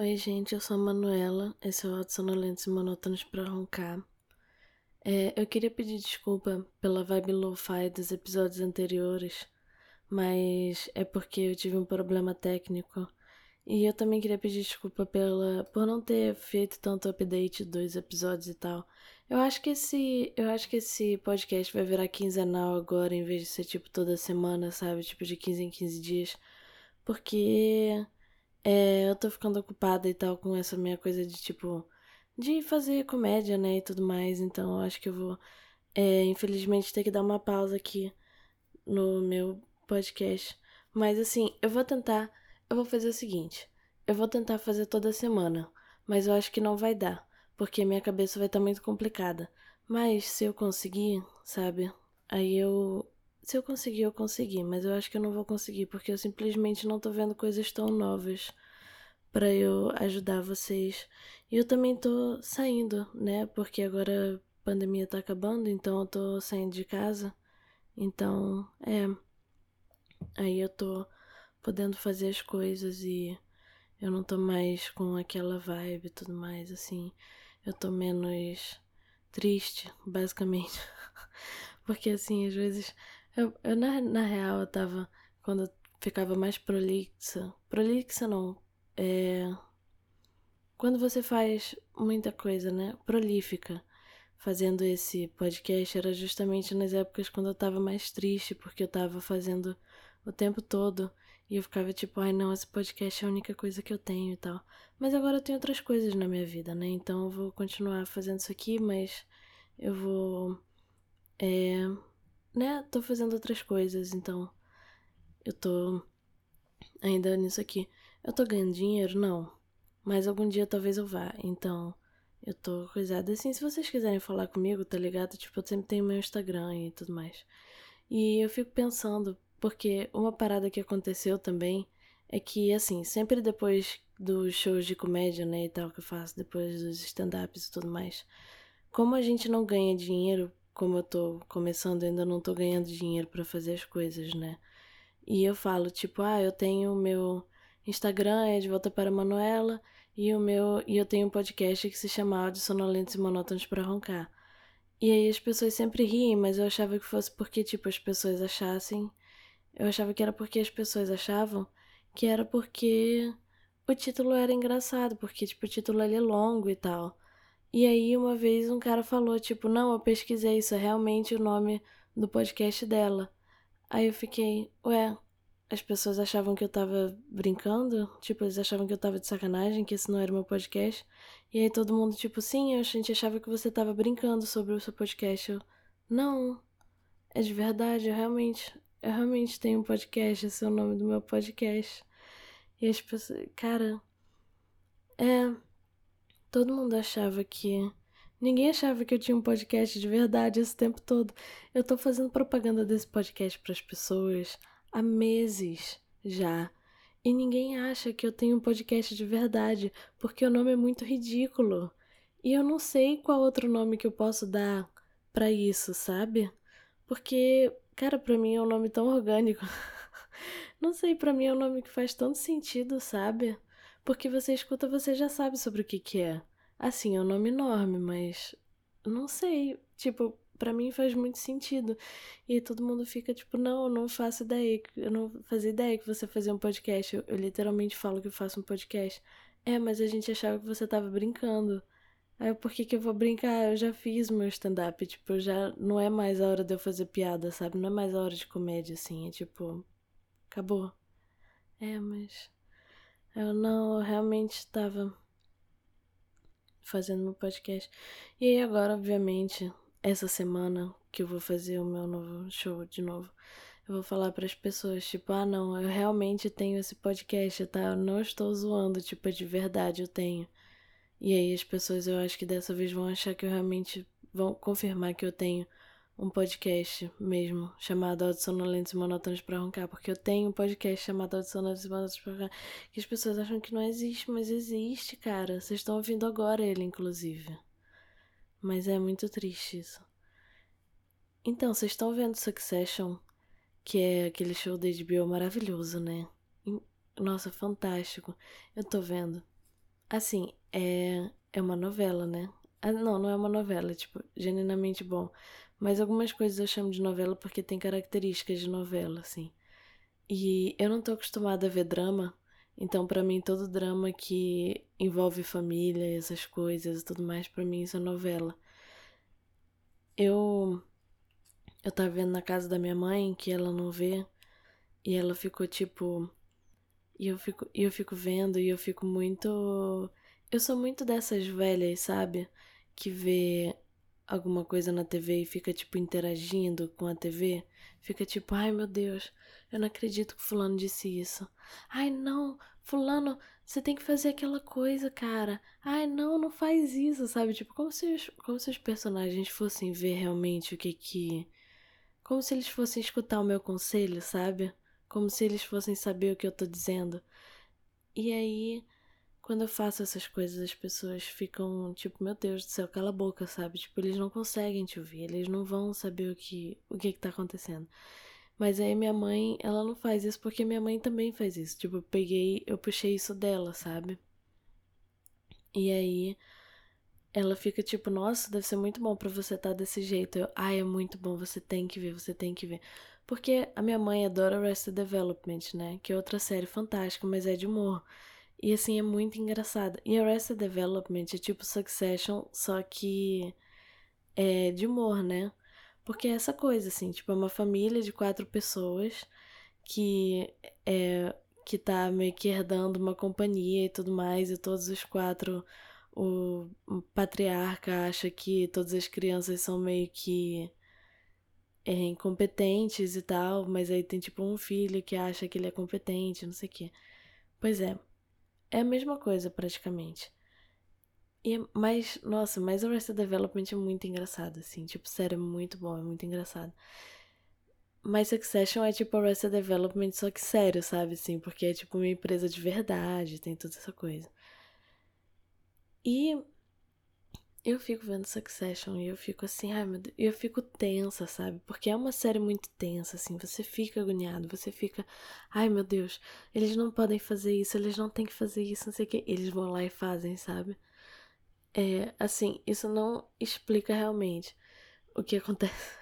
Oi, gente, eu sou a Manuela, esse é o Auto Sonolentos e Monótonos pra Roncar. É, eu queria pedir desculpa pela vibe lo-fi dos episódios anteriores, mas é porque eu tive um problema técnico. E eu também queria pedir desculpa pela, por não ter feito tanto update dos episódios e tal. Eu acho que esse, eu acho que esse podcast vai virar quinzenal agora, em vez de ser tipo toda semana, sabe? Tipo de 15 em 15 dias. Porque é, eu tô ficando ocupada e tal com essa minha coisa de tipo. de fazer comédia, né? E tudo mais. Então eu acho que eu vou, é, infelizmente, ter que dar uma pausa aqui no meu podcast. Mas assim, eu vou tentar. Eu vou fazer o seguinte: eu vou tentar fazer toda semana. Mas eu acho que não vai dar. Porque minha cabeça vai estar tá muito complicada. Mas se eu conseguir, sabe? Aí eu se eu conseguir, eu consegui, mas eu acho que eu não vou conseguir porque eu simplesmente não tô vendo coisas tão novas para eu ajudar vocês. E eu também tô saindo, né? Porque agora a pandemia tá acabando, então eu tô saindo de casa. Então, é. Aí eu tô podendo fazer as coisas e eu não tô mais com aquela vibe e tudo mais, assim. Eu tô menos triste, basicamente. Porque assim, às vezes eu, eu na, na real, eu tava. Quando eu ficava mais prolixa. Prolixa não. É. Quando você faz muita coisa, né? Prolífica. Fazendo esse podcast era justamente nas épocas quando eu tava mais triste, porque eu tava fazendo o tempo todo. E eu ficava tipo, ai não, esse podcast é a única coisa que eu tenho e tal. Mas agora eu tenho outras coisas na minha vida, né? Então eu vou continuar fazendo isso aqui, mas eu vou. É, né, tô fazendo outras coisas, então eu tô ainda nisso aqui. Eu tô ganhando dinheiro? Não. Mas algum dia talvez eu vá, então eu tô coisada assim. Se vocês quiserem falar comigo, tá ligado? Tipo, eu sempre tenho meu Instagram e tudo mais. E eu fico pensando, porque uma parada que aconteceu também é que, assim, sempre depois dos shows de comédia, né, e tal, que eu faço, depois dos stand-ups e tudo mais, como a gente não ganha dinheiro como eu tô começando, ainda não tô ganhando dinheiro para fazer as coisas, né? E eu falo, tipo, ah, eu tenho o meu Instagram, é de volta para Manuela, e o meu e eu tenho um podcast que se chama Áudio Sonolentos e Monótonos para Roncar. E aí as pessoas sempre riem, mas eu achava que fosse porque, tipo, as pessoas achassem. Eu achava que era porque as pessoas achavam que era porque o título era engraçado, porque, tipo, o título ali é longo e tal. E aí, uma vez, um cara falou, tipo, não, eu pesquisei, isso é realmente o nome do podcast dela. Aí eu fiquei, ué, as pessoas achavam que eu tava brincando? Tipo, eles achavam que eu tava de sacanagem, que esse não era meu podcast. E aí todo mundo, tipo, sim, a gente achava que você tava brincando sobre o seu podcast. Eu, não, é de verdade, eu realmente, eu realmente tenho um podcast, esse é o nome do meu podcast. E as pessoas, cara, é Todo mundo achava que. Ninguém achava que eu tinha um podcast de verdade esse tempo todo. Eu tô fazendo propaganda desse podcast para as pessoas há meses já. E ninguém acha que eu tenho um podcast de verdade, porque o nome é muito ridículo. E eu não sei qual outro nome que eu posso dar para isso, sabe? Porque, cara, para mim é um nome tão orgânico. não sei, para mim é um nome que faz tanto sentido, sabe? Porque você escuta, você já sabe sobre o que que é. Assim, é um nome enorme, mas não sei, tipo, para mim faz muito sentido. E todo mundo fica tipo, não, eu não faço ideia, eu não fazia ideia que você fazia um podcast. Eu, eu literalmente falo que eu faço um podcast. É, mas a gente achava que você tava brincando. Aí, por que que eu vou brincar? Eu já fiz meu stand-up, tipo, já não é mais a hora de eu fazer piada, sabe? Não é mais a hora de comédia, assim, é tipo, acabou. É, mas eu não, eu realmente estava fazendo meu podcast. E aí agora, obviamente, essa semana que eu vou fazer o meu novo show de novo, eu vou falar para as pessoas, tipo, ah, não, eu realmente tenho esse podcast, tá? Eu não estou zoando, tipo, é de verdade eu tenho. E aí as pessoas, eu acho que dessa vez vão achar que eu realmente vão confirmar que eu tenho um podcast mesmo, chamado Audio Sonolentos e Monótonos para Roncar, porque eu tenho um podcast chamado Audio Sonolentos e Monótonos para Roncar, que as pessoas acham que não existe, mas existe, cara. Vocês estão ouvindo agora ele, inclusive. Mas é muito triste isso. Então, vocês estão vendo Succession, que é aquele show da HBO maravilhoso, né? Nossa, fantástico. Eu tô vendo. Assim, é, é uma novela, né? Ah, não, não é uma novela, é, tipo, genuinamente bom. Mas algumas coisas eu chamo de novela porque tem características de novela, assim. E eu não tô acostumada a ver drama, então para mim todo drama que envolve família, essas coisas e tudo mais, para mim isso é novela. Eu eu tava vendo na casa da minha mãe que ela não vê e ela ficou tipo e eu fico e eu fico vendo e eu fico muito eu sou muito dessas velhas, sabe? Que vê alguma coisa na TV e fica, tipo, interagindo com a TV. Fica tipo, ai meu Deus, eu não acredito que Fulano disse isso. Ai não, Fulano, você tem que fazer aquela coisa, cara. Ai não, não faz isso, sabe? Tipo, como se os, como se os personagens fossem ver realmente o que que. Como se eles fossem escutar o meu conselho, sabe? Como se eles fossem saber o que eu tô dizendo. E aí quando eu faço essas coisas, as pessoas ficam tipo, meu Deus do céu, cala a boca, sabe? Tipo, eles não conseguem te ouvir, eles não vão saber o que o que, que tá acontecendo. Mas aí minha mãe, ela não faz isso porque minha mãe também faz isso. Tipo, eu peguei, eu puxei isso dela, sabe? E aí ela fica tipo, nossa, deve ser muito bom para você estar tá desse jeito. Eu, ai, ah, é muito bom, você tem que ver, você tem que ver. Porque a minha mãe adora Arrested Development, né? Que é outra série fantástica, mas é de humor. E assim, é muito engraçado. E Arrested Development é tipo Succession, só que é de humor, né? Porque é essa coisa, assim, tipo, é uma família de quatro pessoas que é que tá meio que herdando uma companhia e tudo mais, e todos os quatro, o, patriarca acha que todas as crianças são meio que é, incompetentes e tal, mas aí tem tipo um filho que acha que ele é competente, não sei o quê. Pois é. É a mesma coisa, praticamente. E, mas, nossa, mas Arrested Development é muito engraçado, assim. Tipo, sério, é muito bom, é muito engraçado. Mas Succession é tipo Arrested Development, só que sério, sabe, assim? Porque é tipo uma empresa de verdade, tem toda essa coisa. E eu fico vendo Succession e eu fico assim, ai meu Deus, eu fico tensa, sabe? Porque é uma série muito tensa, assim, você fica agoniado, você fica, ai meu Deus, eles não podem fazer isso, eles não têm que fazer isso, não sei o que, eles vão lá e fazem, sabe? É, assim, isso não explica realmente o que acontece.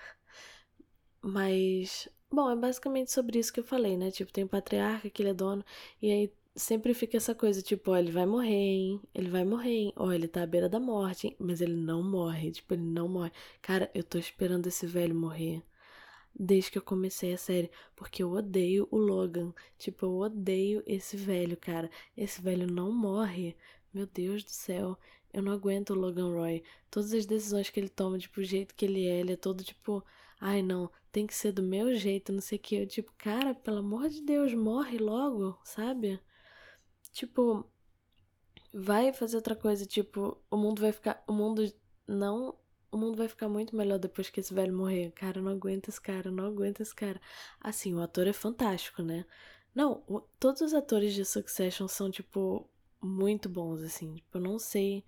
Mas, bom, é basicamente sobre isso que eu falei, né? Tipo, tem o patriarca que ele é dono, e aí sempre fica essa coisa, tipo, ó, ele vai morrer, hein? Ele vai morrer, hein? Ó, ele tá à beira da morte, hein? Mas ele não morre, tipo, ele não morre. Cara, eu tô esperando esse velho morrer. Desde que eu comecei a série, porque eu odeio o Logan. Tipo, eu odeio esse velho, cara. Esse velho não morre. Meu Deus do céu. Eu não aguento o Logan Roy. Todas as decisões que ele toma, tipo, o jeito que ele é, ele é todo tipo, ai não, tem que ser do meu jeito, não sei o que. Eu, tipo, cara, pelo amor de Deus, morre logo, sabe? Tipo, vai fazer outra coisa, tipo, o mundo vai ficar. O mundo não. O mundo vai ficar muito melhor depois que esse velho morrer. Cara, não aguento esse cara, não aguento esse cara. Assim, o ator é fantástico, né? Não, o, todos os atores de Succession são, tipo, muito bons, assim. Tipo, eu não sei.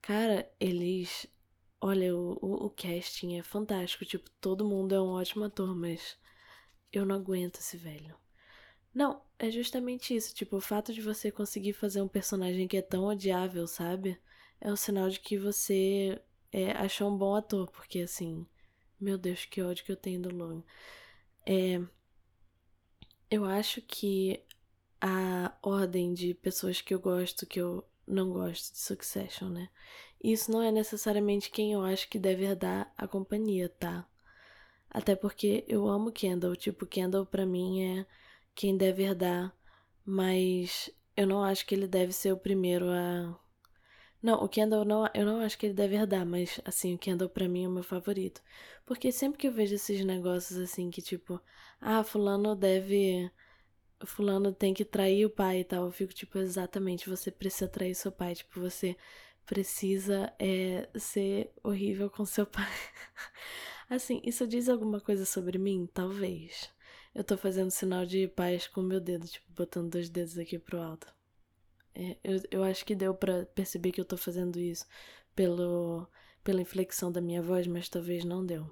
Cara, eles. Olha, o, o, o casting é fantástico. Tipo, todo mundo é um ótimo ator, mas eu não aguento esse velho. Não, é justamente isso. Tipo, o fato de você conseguir fazer um personagem que é tão odiável, sabe? É um sinal de que você é, achou um bom ator. Porque, assim, meu Deus, que ódio que eu tenho do Logan. É, eu acho que a ordem de pessoas que eu gosto, que eu não gosto de Succession, né? Isso não é necessariamente quem eu acho que deve herdar a companhia, tá? Até porque eu amo Kendall. Tipo, Kendall pra mim é quem deve herdar, mas eu não acho que ele deve ser o primeiro a. Não, o Kendall não, eu não acho que ele deve herdar, mas assim, o Kendall pra mim é o meu favorito. Porque sempre que eu vejo esses negócios assim que tipo, ah, fulano deve fulano tem que trair o pai e tal, eu fico tipo, exatamente, você precisa trair seu pai, tipo, você precisa é, ser horrível com seu pai. assim, isso diz alguma coisa sobre mim? Talvez. Eu tô fazendo sinal de paz com o meu dedo, tipo, botando dois dedos aqui pro alto. É, eu, eu acho que deu para perceber que eu tô fazendo isso pelo, pela inflexão da minha voz, mas talvez não deu.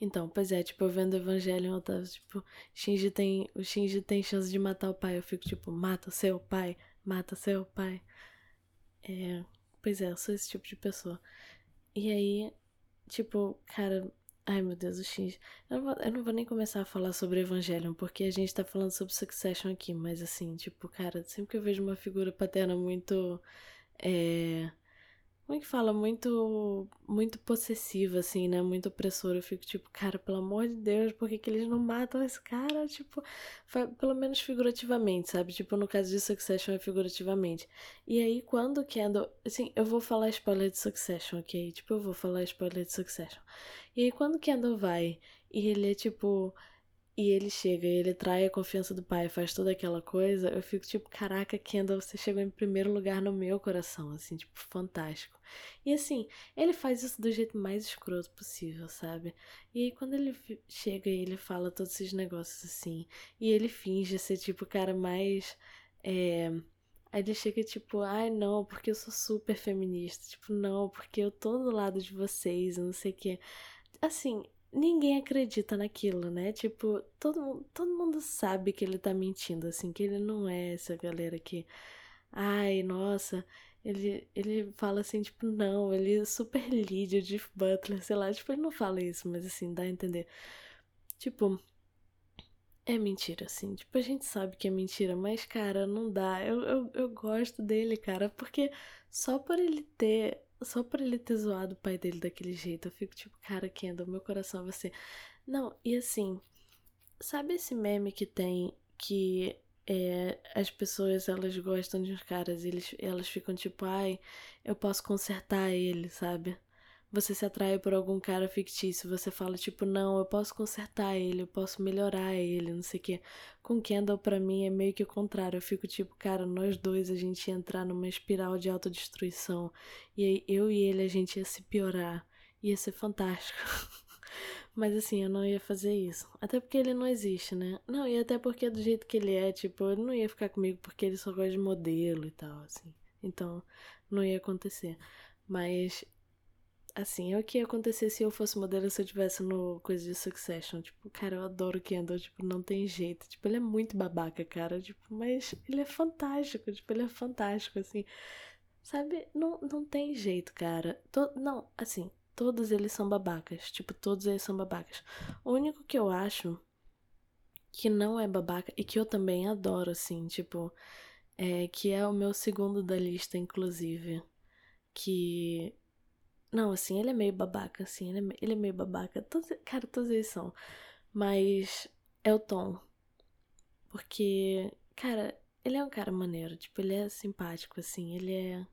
Então, pois é, tipo, eu vendo Evangelho, eu tava, tipo, Shinji tem, o Shinji tem chance de matar o pai. Eu fico, tipo, mata o seu pai, mata seu pai. É, pois é, eu sou esse tipo de pessoa. E aí, tipo, cara, ai meu Deus, o X. Eu não, vou, eu não vou nem começar a falar sobre Evangelion, porque a gente tá falando sobre Succession aqui, mas assim, tipo, cara, sempre que eu vejo uma figura paterna muito. É, como é que fala? Muito, muito possessiva, assim, né? Muito opressora. Eu fico tipo, cara, pelo amor de Deus, por que, que eles não matam esse cara? Tipo, pelo menos figurativamente, sabe? Tipo, no caso de Succession é figurativamente. E aí, quando Kendall. Assim, eu vou falar spoiler de Succession, ok? Tipo, eu vou falar spoiler de Succession. E aí, quando Kendall vai e ele é tipo e ele chega e ele trai a confiança do pai, faz toda aquela coisa, eu fico tipo, caraca, Kendall, você chegou em primeiro lugar no meu coração, assim, tipo, fantástico. E assim, ele faz isso do jeito mais escroto possível, sabe? E aí quando ele chega e ele fala todos esses negócios assim, e ele finge ser tipo o cara mais. É... Aí ele chega tipo, ai não, porque eu sou super feminista. Tipo, não, porque eu tô do lado de vocês, não sei o quê. Assim, ninguém acredita naquilo, né? Tipo, todo, todo mundo sabe que ele tá mentindo, assim, que ele não é essa galera que. Ai, nossa, ele, ele fala assim, tipo, não, ele é super o Jeff Butler, sei lá, tipo, ele não fala isso, mas assim, dá a entender. Tipo, é mentira, assim, tipo, a gente sabe que é mentira, mas, cara, não dá. Eu, eu, eu gosto dele, cara, porque só por ele ter só por ele ter zoado o pai dele daquele jeito, eu fico tipo, cara, Kendall, meu coração vai ser. Não, e assim, sabe esse meme que tem que é, as pessoas elas gostam de uns caras e eles, elas ficam tipo, ai, eu posso consertar ele, sabe? Você se atrai por algum cara fictício, você fala tipo, não, eu posso consertar ele, eu posso melhorar ele, não sei o quê. Com Kendall, para mim, é meio que o contrário. Eu fico tipo, cara, nós dois a gente ia entrar numa espiral de autodestruição. E aí eu e ele a gente ia se piorar. Ia ser fantástico. Mas assim, eu não ia fazer isso. Até porque ele não existe, né? Não, e até porque do jeito que ele é, tipo, ele não ia ficar comigo porque ele só gosta de modelo e tal, assim. Então, não ia acontecer. Mas Assim, é o que ia acontecer se eu fosse modelo se eu tivesse no coisa de Succession. Tipo, cara, eu adoro Kendall, tipo, não tem jeito. Tipo, ele é muito babaca, cara. Tipo, mas ele é fantástico, tipo, ele é fantástico, assim. Sabe? Não, não tem jeito, cara. To não, assim, todos eles são babacas. Tipo, todos eles são babacas. O único que eu acho que não é babaca e que eu também adoro, assim, tipo, é que é o meu segundo da lista, inclusive. Que não, assim, ele é meio babaca, assim, ele é, ele é meio babaca. Todos, cara, todos eles são. Mas é o Tom. Porque, cara, ele é um cara maneiro, tipo, ele é simpático, assim, ele é.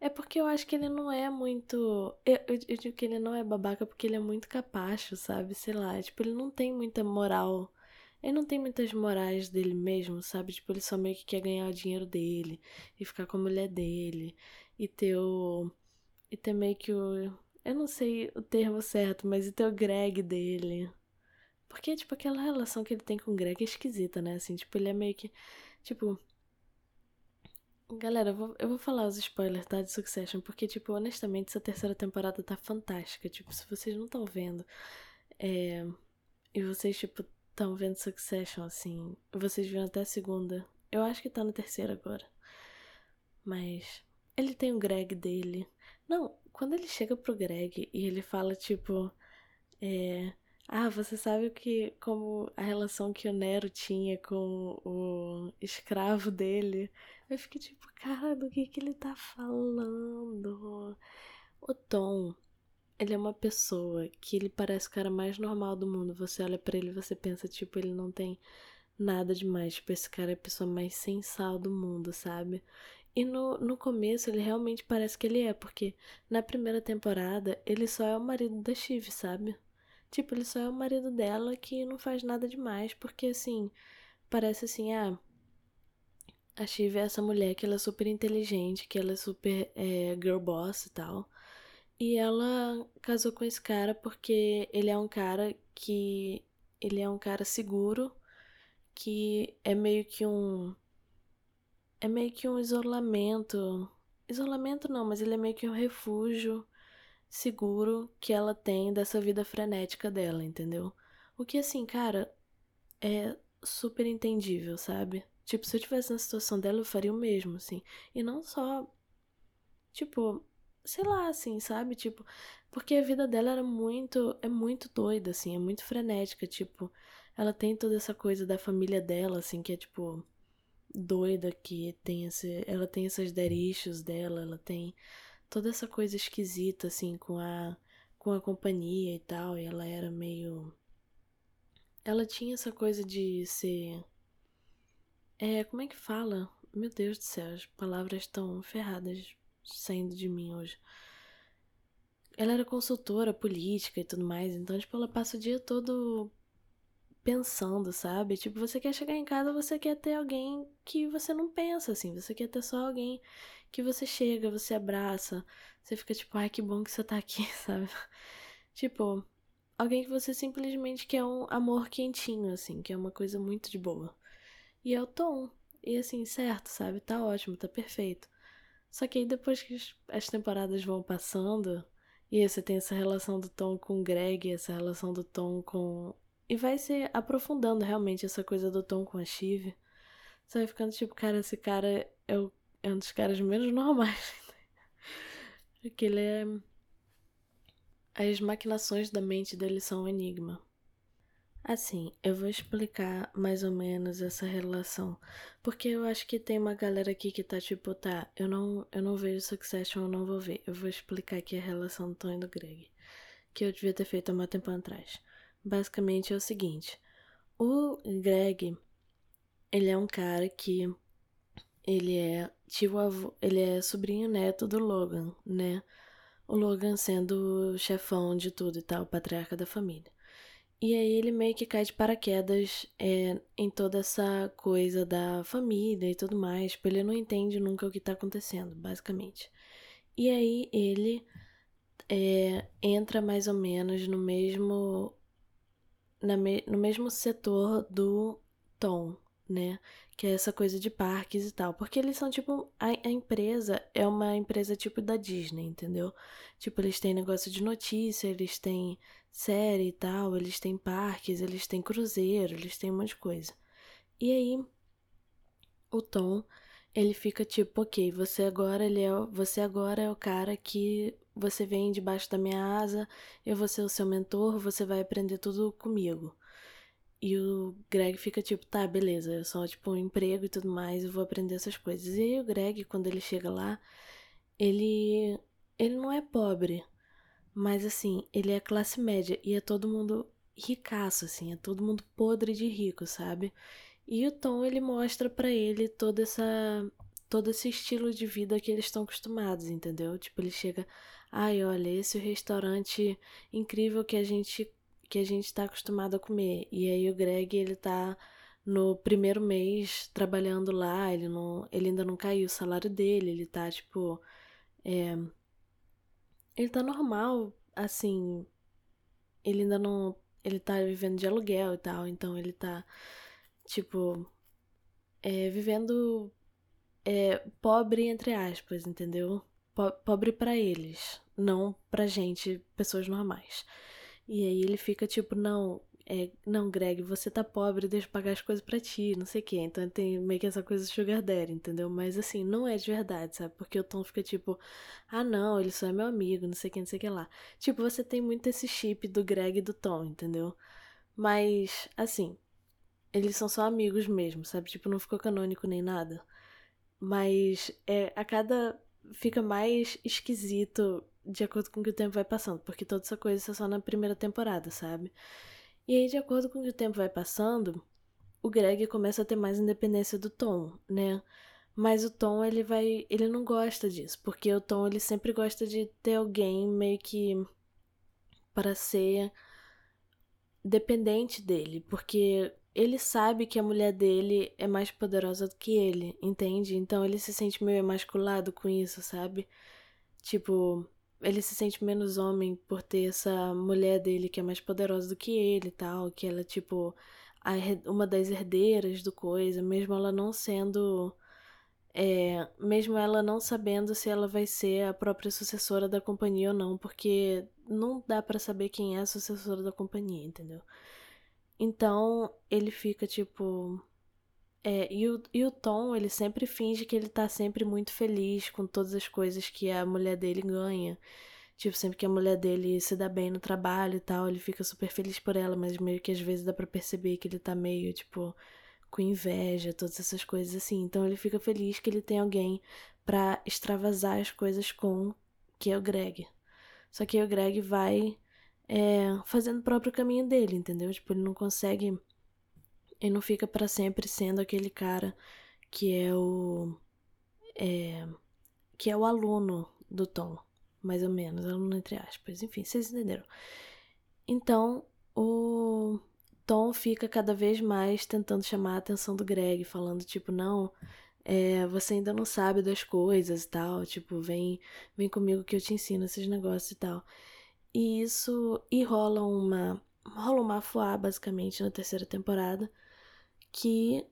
É porque eu acho que ele não é muito. Eu, eu, eu, digo que ele não é babaca porque ele é muito capacho, sabe? Sei lá, tipo, ele não tem muita moral. Ele não tem muitas morais dele mesmo, sabe? Tipo, ele só meio que quer ganhar o dinheiro dele e ficar com a mulher dele e ter o e ter meio que o. Eu não sei o termo certo, mas e ter o Greg dele. Porque, tipo, aquela relação que ele tem com o Greg é esquisita, né? Assim, tipo, ele é meio que. Tipo. Galera, eu vou, eu vou falar os spoilers, tá? De Succession, porque, tipo, honestamente, essa terceira temporada tá fantástica. Tipo, se vocês não estão vendo. É, e vocês, tipo, estão vendo Succession, assim. Vocês viram até a segunda. Eu acho que tá na terceira agora. Mas. Ele tem o Greg dele. Não, quando ele chega pro Greg e ele fala, tipo, é, ah, você sabe o que, como a relação que o Nero tinha com o escravo dele. Eu fiquei tipo, cara, do que que ele tá falando? O Tom, ele é uma pessoa que ele parece o cara mais normal do mundo. Você olha para ele você pensa, tipo, ele não tem nada demais. Tipo, esse cara é a pessoa mais sensal do mundo, sabe? E no, no começo ele realmente parece que ele é, porque na primeira temporada ele só é o marido da Shiv, sabe? Tipo, ele só é o marido dela que não faz nada demais, porque assim, parece assim, ah, a Shiv é essa mulher que ela é super inteligente, que ela é super é, girl boss e tal. E ela casou com esse cara porque ele é um cara que. Ele é um cara seguro, que é meio que um é meio que um isolamento. Isolamento não, mas ele é meio que um refúgio seguro que ela tem dessa vida frenética dela, entendeu? O que assim, cara, é super entendível, sabe? Tipo, se eu tivesse na situação dela, eu faria o mesmo, assim. E não só. Tipo, sei lá, assim, sabe? Tipo, porque a vida dela era muito. É muito doida, assim, é muito frenética. Tipo, ela tem toda essa coisa da família dela, assim, que é tipo. Doida, que tem esse. Ela tem essas derichos dela, ela tem toda essa coisa esquisita, assim, com a. com a companhia e tal. E ela era meio. Ela tinha essa coisa de ser é, como é que fala? Meu Deus do céu, as palavras estão ferradas saindo de mim hoje. Ela era consultora política e tudo mais, então, tipo, ela passa o dia todo pensando, sabe? Tipo, você quer chegar em casa, você quer ter alguém que você não pensa, assim. Você quer ter só alguém que você chega, você abraça, você fica tipo, ai, que bom que você tá aqui, sabe? Tipo, alguém que você simplesmente quer um amor quentinho, assim, que é uma coisa muito de boa. E é o Tom. E assim, certo, sabe? Tá ótimo, tá perfeito. Só que aí depois que as temporadas vão passando, e você tem essa relação do Tom com o Greg, essa relação do Tom com. E vai se aprofundando realmente essa coisa do Tom com a Shiv. Você vai ficando tipo, cara, esse cara é, o... é um dos caras menos normais. Porque ele é. As maquinações da mente dele são um enigma. Assim, eu vou explicar mais ou menos essa relação, porque eu acho que tem uma galera aqui que tá tipo, tá, eu não, eu não vejo Succession, eu não vou ver. Eu vou explicar aqui a relação do Tom e do Greg, que eu devia ter feito há um tempo atrás. Basicamente é o seguinte, o Greg, ele é um cara que ele é tio avô, ele é sobrinho neto do Logan, né? O Logan sendo o chefão de tudo e tal, patriarca da família. E aí ele meio que cai de paraquedas é, em toda essa coisa da família e tudo mais. Tipo, ele não entende nunca o que tá acontecendo, basicamente. E aí ele é, entra mais ou menos no mesmo. Me, no mesmo setor do Tom, né? Que é essa coisa de parques e tal. Porque eles são tipo. A, a, empresa é uma empresa tipo da Disney, entendeu? Tipo, eles têm negócio de notícia, eles têm série e tal, eles têm parques, eles têm cruzeiro, eles têm um monte de coisa. E aí, o Tom, ele fica tipo, ok, você agora, ele é, você agora é o cara que você vem debaixo da minha asa, eu vou ser o seu mentor, você vai aprender tudo comigo. E o Greg fica tipo, tá, beleza, eu só tipo um emprego e tudo mais, eu vou aprender essas coisas. E aí o Greg, quando ele chega lá, ele ele não é pobre, mas assim, ele é classe média e é todo mundo ricaço assim, é todo mundo podre de rico, sabe? E o Tom ele mostra para ele toda essa todo esse estilo de vida que eles estão acostumados, entendeu? Tipo, ele chega, ai, olha, esse é o restaurante incrível que a gente que a gente está acostumado a comer. E aí o Greg, ele tá no primeiro mês trabalhando lá, ele não, ele ainda não caiu o salário dele, ele tá tipo é, ele tá normal, assim, ele ainda não, ele tá vivendo de aluguel e tal, então ele tá tipo é, vivendo é, pobre entre aspas, entendeu? Po pobre para eles, não pra gente, pessoas normais. E aí ele fica tipo, não, é, não, Greg, você tá pobre, deixa eu pagar as coisas para ti, não sei o quê. Então tem meio que essa coisa sugar daddy, entendeu? Mas assim, não é de verdade, sabe? Porque o Tom fica tipo, ah não, ele só é meu amigo, não sei o que, não sei o que lá. Tipo, você tem muito esse chip do Greg e do Tom, entendeu? Mas, assim, eles são só amigos mesmo, sabe? Tipo, não ficou canônico nem nada. Mas é, a cada. fica mais esquisito de acordo com que o tempo vai passando, porque toda essa coisa é só na primeira temporada, sabe? E aí, de acordo com que o tempo vai passando, o Greg começa a ter mais independência do Tom, né? Mas o Tom, ele vai, ele não gosta disso, porque o Tom ele sempre gosta de ter alguém meio que para ser dependente dele, porque ele sabe que a mulher dele é mais poderosa do que ele, entende? Então ele se sente meio emasculado com isso, sabe? Tipo, ele se sente menos homem por ter essa mulher dele que é mais poderosa do que ele e tal, que ela é tipo a, uma das herdeiras do coisa, mesmo ela não sendo. É, mesmo ela não sabendo se ela vai ser a própria sucessora da companhia ou não, porque não dá para saber quem é a sucessora da companhia, entendeu? Então ele fica tipo. É, e, o, e o Tom, ele sempre finge que ele tá sempre muito feliz com todas as coisas que a mulher dele ganha. Tipo, sempre que a mulher dele se dá bem no trabalho e tal, ele fica super feliz por ela, mas meio que às vezes dá pra perceber que ele tá meio, tipo, com inveja, todas essas coisas assim. Então ele fica feliz que ele tem alguém para extravasar as coisas com, que é o Greg. Só que aí o Greg vai é, fazendo o próprio caminho dele, entendeu? Tipo, ele não consegue. Ele não fica para sempre sendo aquele cara que é o. É, que é o aluno do Tom mais ou menos, aluno entre aspas. Enfim, vocês entenderam. Então, o Tom fica cada vez mais tentando chamar a atenção do Greg, falando tipo, não, é, você ainda não sabe das coisas e tal, tipo, vem, vem comigo que eu te ensino esses negócios e tal. E isso, e rola uma, rola uma fuá, basicamente, na terceira temporada, que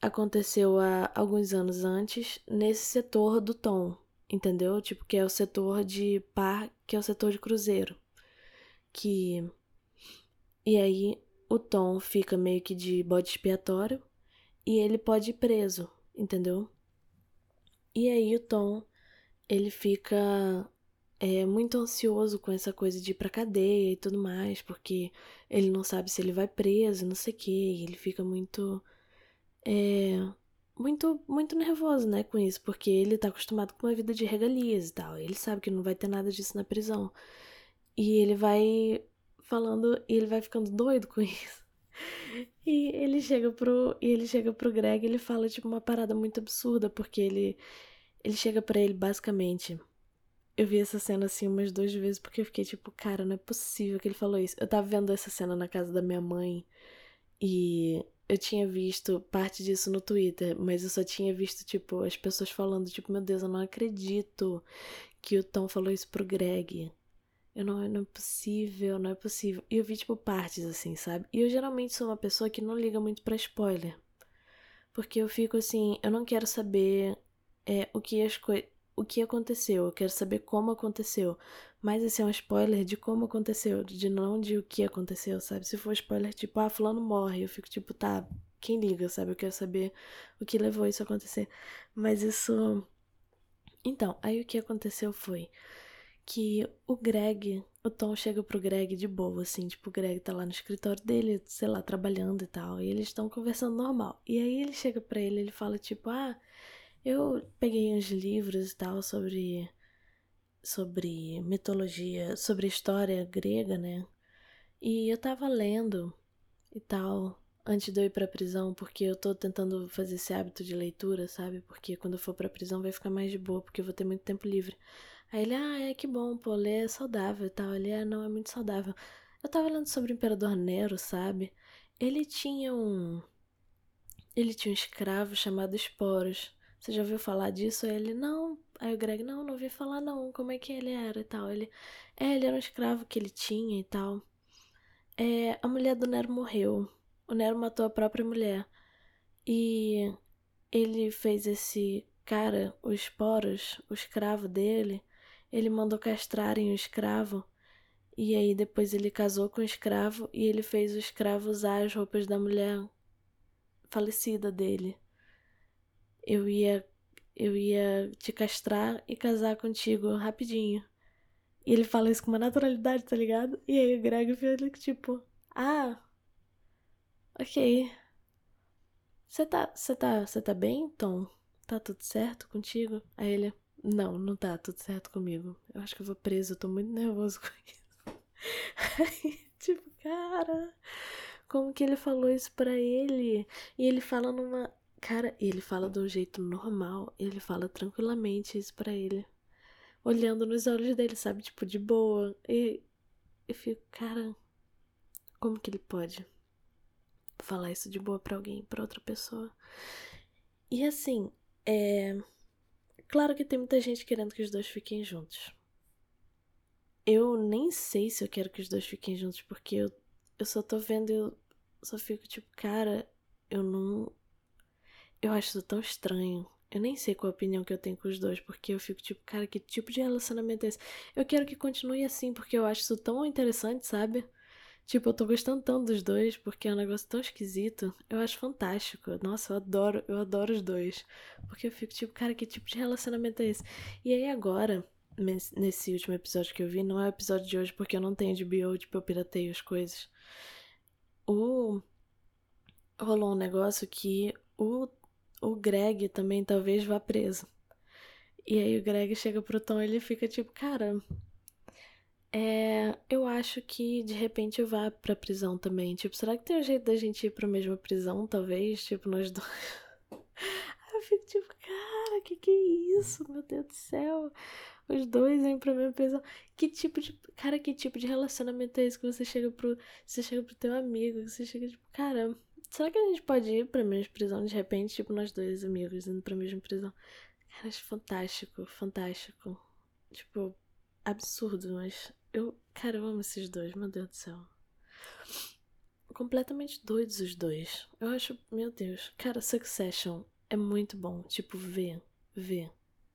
aconteceu há alguns anos antes, nesse setor do Tom, entendeu? Tipo, que é o setor de par, que é o setor de cruzeiro. Que. E aí o Tom fica meio que de bode expiatório e ele pode ir preso, entendeu? E aí o Tom, ele fica é, muito ansioso com essa coisa de ir pra cadeia e tudo mais, porque ele não sabe se ele vai preso, não sei o que, ele fica muito. É, muito, muito nervoso, né, com isso, porque ele tá acostumado com uma vida de regalias e tal. Ele sabe que não vai ter nada disso na prisão. E ele vai falando, e ele vai ficando doido com isso. E ele chega pro, e ele chega pro Greg, e ele fala tipo uma parada muito absurda, porque ele ele chega para ele basicamente. Eu vi essa cena assim umas duas vezes porque eu fiquei tipo, cara, não é possível que ele falou isso. Eu tava vendo essa cena na casa da minha mãe e eu tinha visto parte disso no Twitter, mas eu só tinha visto, tipo, as pessoas falando, tipo, meu Deus, eu não acredito que o Tom falou isso pro Greg. Eu não, não é possível, não é possível. E eu vi, tipo, partes assim, sabe? E eu geralmente sou uma pessoa que não liga muito pra spoiler. Porque eu fico assim, eu não quero saber é, o que as coisas o que aconteceu, eu quero saber como aconteceu. Mas esse é um spoiler de como aconteceu, de não de o que aconteceu, sabe? Se for spoiler tipo, ah, fulano morre, eu fico tipo, tá, quem liga, sabe? Eu quero saber o que levou isso a acontecer. Mas isso. Então, aí o que aconteceu foi que o Greg, o Tom chega pro Greg de boa, assim, tipo, o Greg tá lá no escritório dele, sei lá, trabalhando e tal, e eles estão conversando normal. E aí ele chega pra ele, ele fala, tipo, ah, eu peguei uns livros e tal sobre sobre mitologia, sobre história grega, né? E eu tava lendo e tal antes de eu ir pra prisão, porque eu tô tentando fazer esse hábito de leitura, sabe? Porque quando eu for pra prisão vai ficar mais de boa, porque eu vou ter muito tempo livre. Aí ele, ah, é que bom, pô, ler é saudável e tal. Ele, ah, não, é muito saudável. Eu tava lendo sobre o Imperador Nero, sabe? Ele tinha um. Ele tinha um escravo chamado Esporos. Você já ouviu falar disso? Aí ele, não. Aí o Greg, não, não ouvi falar não. Como é que ele era e tal. Ele, é, ele era um escravo que ele tinha e tal. É, a mulher do Nero morreu. O Nero matou a própria mulher. E ele fez esse cara, os esporos, o escravo dele, ele mandou castrarem o escravo. E aí depois ele casou com o escravo e ele fez o escravo usar as roupas da mulher falecida dele eu ia eu ia te castrar e casar contigo rapidinho. E ele fala isso com uma naturalidade, tá ligado? E aí o Greg fica tipo, ah, ok. Você tá, você tá, você tá bem, Tom? Tá tudo certo contigo? Aí ele, não, não tá tudo certo comigo. Eu acho que eu vou preso, eu tô muito nervoso com isso. Aí, tipo, cara, como que ele falou isso pra ele? E ele fala numa Cara, ele fala de um jeito normal, ele fala tranquilamente isso para ele. Olhando nos olhos dele, sabe? Tipo, de boa. E eu fico, cara, como que ele pode falar isso de boa pra alguém, pra outra pessoa? E assim, é. Claro que tem muita gente querendo que os dois fiquem juntos. Eu nem sei se eu quero que os dois fiquem juntos, porque eu, eu só tô vendo, eu só fico tipo, cara, eu não eu acho isso tão estranho. Eu nem sei qual a opinião que eu tenho com os dois, porque eu fico tipo, cara, que tipo de relacionamento é esse? Eu quero que continue assim, porque eu acho isso tão interessante, sabe? Tipo, eu tô gostando tanto dos dois porque é um negócio tão esquisito. Eu acho fantástico. Nossa, eu adoro, eu adoro os dois. Porque eu fico tipo, cara, que tipo de relacionamento é esse? E aí agora, nesse último episódio que eu vi, não é o episódio de hoje porque eu não tenho de bio, tipo, eu pirateio as coisas. O rolou um negócio que o, o Greg também talvez vá preso. E aí o Greg chega pro Tom e ele fica tipo, cara, é, eu acho que de repente eu vá pra prisão também. Tipo, será que tem um jeito da gente ir pra mesma prisão, talvez? Tipo, nós dois. Aí eu fico tipo, cara, que que é isso? Meu Deus do céu. Os dois indo pra mesma prisão. Que tipo de. Cara, que tipo de relacionamento é esse que você chega pro. Você chega pro teu amigo, você chega tipo, cara, será que a gente pode ir pra mesma prisão de repente? Tipo, nós dois amigos indo pra mesma prisão. Cara, acho fantástico, fantástico. Tipo, absurdo, mas eu, cara, eu amo esses dois, meu Deus do céu. Completamente doidos os dois. Eu acho, meu Deus. Cara, Succession é muito bom. Tipo, ver, ver,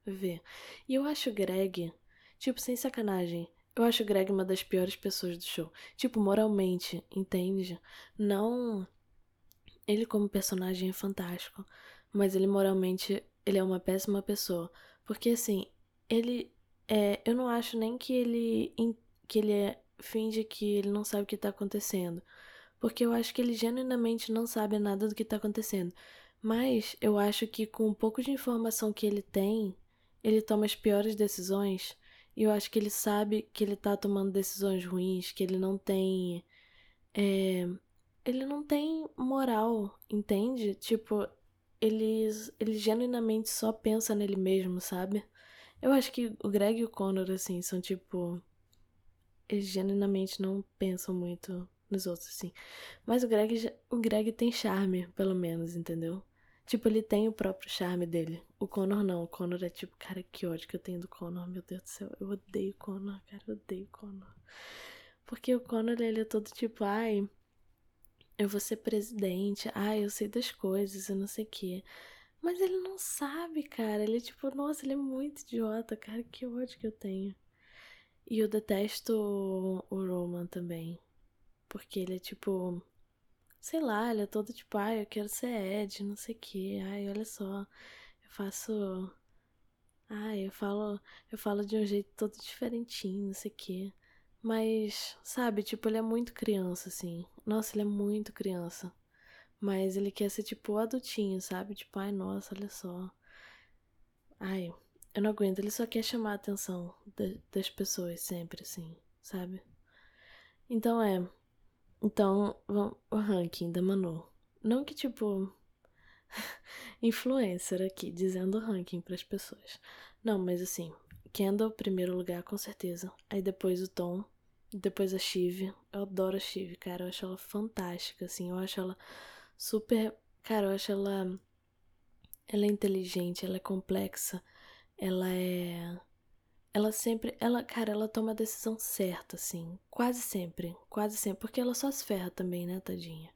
ver. E eu acho o Greg, tipo, sem sacanagem. Eu acho o Greg uma das piores pessoas do show. Tipo, moralmente, entende? Não. Ele, como personagem, é fantástico. Mas ele, moralmente, ele é uma péssima pessoa. Porque, assim, ele. É, eu não acho nem que ele que ele é, finge que ele não sabe o que tá acontecendo. Porque eu acho que ele genuinamente não sabe nada do que tá acontecendo. Mas eu acho que com um pouco de informação que ele tem, ele toma as piores decisões. E eu acho que ele sabe que ele tá tomando decisões ruins, que ele não tem. É, ele não tem moral, entende? Tipo, ele, ele genuinamente só pensa nele mesmo, sabe? Eu acho que o Greg e o Connor, assim, são tipo eles genuinamente não pensam muito nos outros, assim. Mas o Greg, o Greg tem charme, pelo menos, entendeu? Tipo, ele tem o próprio charme dele. O Connor não. O Connor é tipo, cara, que ódio que eu tenho do Connor. Meu Deus do céu, eu odeio o Connor, cara, eu odeio o Connor. Porque o Connor, ele é todo tipo, ai, eu vou ser presidente, ai, eu sei das coisas, eu não sei o quê. Mas ele não sabe, cara. Ele é tipo, nossa, ele é muito idiota, cara, que ódio que eu tenho. E eu detesto o Roman também. Porque ele é tipo. Sei lá, ele é todo tipo, ah, eu quero ser Ed, não sei o que. Ai, olha só. Eu faço. Ai, eu falo. Eu falo de um jeito todo diferentinho, não sei o que. Mas, sabe, tipo, ele é muito criança, assim. Nossa, ele é muito criança. Mas ele quer ser, tipo, adultinho, sabe? Tipo, ai, nossa, olha só. Ai, eu não aguento, ele só quer chamar a atenção de, das pessoas sempre, assim, sabe? Então é. Então, o ranking da Manu. Não que tipo. influencer aqui, dizendo ranking para as pessoas. Não, mas assim, Kendall, primeiro lugar, com certeza. Aí depois o Tom. Depois a Shiv. Eu adoro a Shiv, cara. Eu acho ela fantástica, assim. Eu acho ela super. Cara, eu acho ela. Ela é inteligente, ela é complexa ela é. Ela sempre. Ela, cara, ela toma a decisão certa, assim. Quase sempre. Quase sempre. Porque ela só se ferra também, né, tadinha?